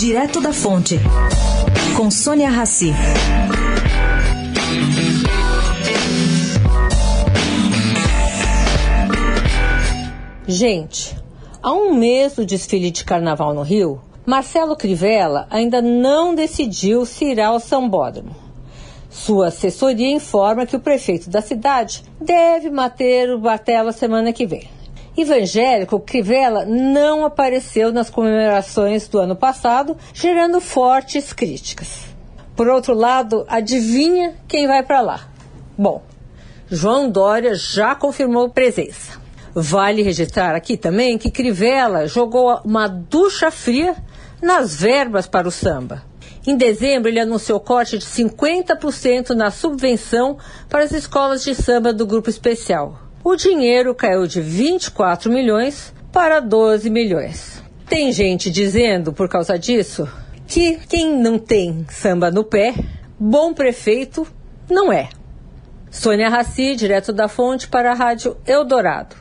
Direto da Fonte, com Sônia Rassi. Gente, há um mês do desfile de carnaval no Rio, Marcelo Crivella ainda não decidiu se irá ao sambódromo. Sua assessoria informa que o prefeito da cidade deve manter o martelo semana que vem. Evangélico Crivella não apareceu nas comemorações do ano passado, gerando fortes críticas. Por outro lado, adivinha quem vai para lá? Bom, João Dória já confirmou presença. Vale registrar aqui também que Crivella jogou uma ducha fria nas verbas para o samba. Em dezembro, ele anunciou corte de 50% na subvenção para as escolas de samba do grupo especial. O dinheiro caiu de 24 milhões para 12 milhões. Tem gente dizendo, por causa disso, que quem não tem samba no pé, bom prefeito não é. Sônia Raci, direto da fonte para a Rádio Eldorado.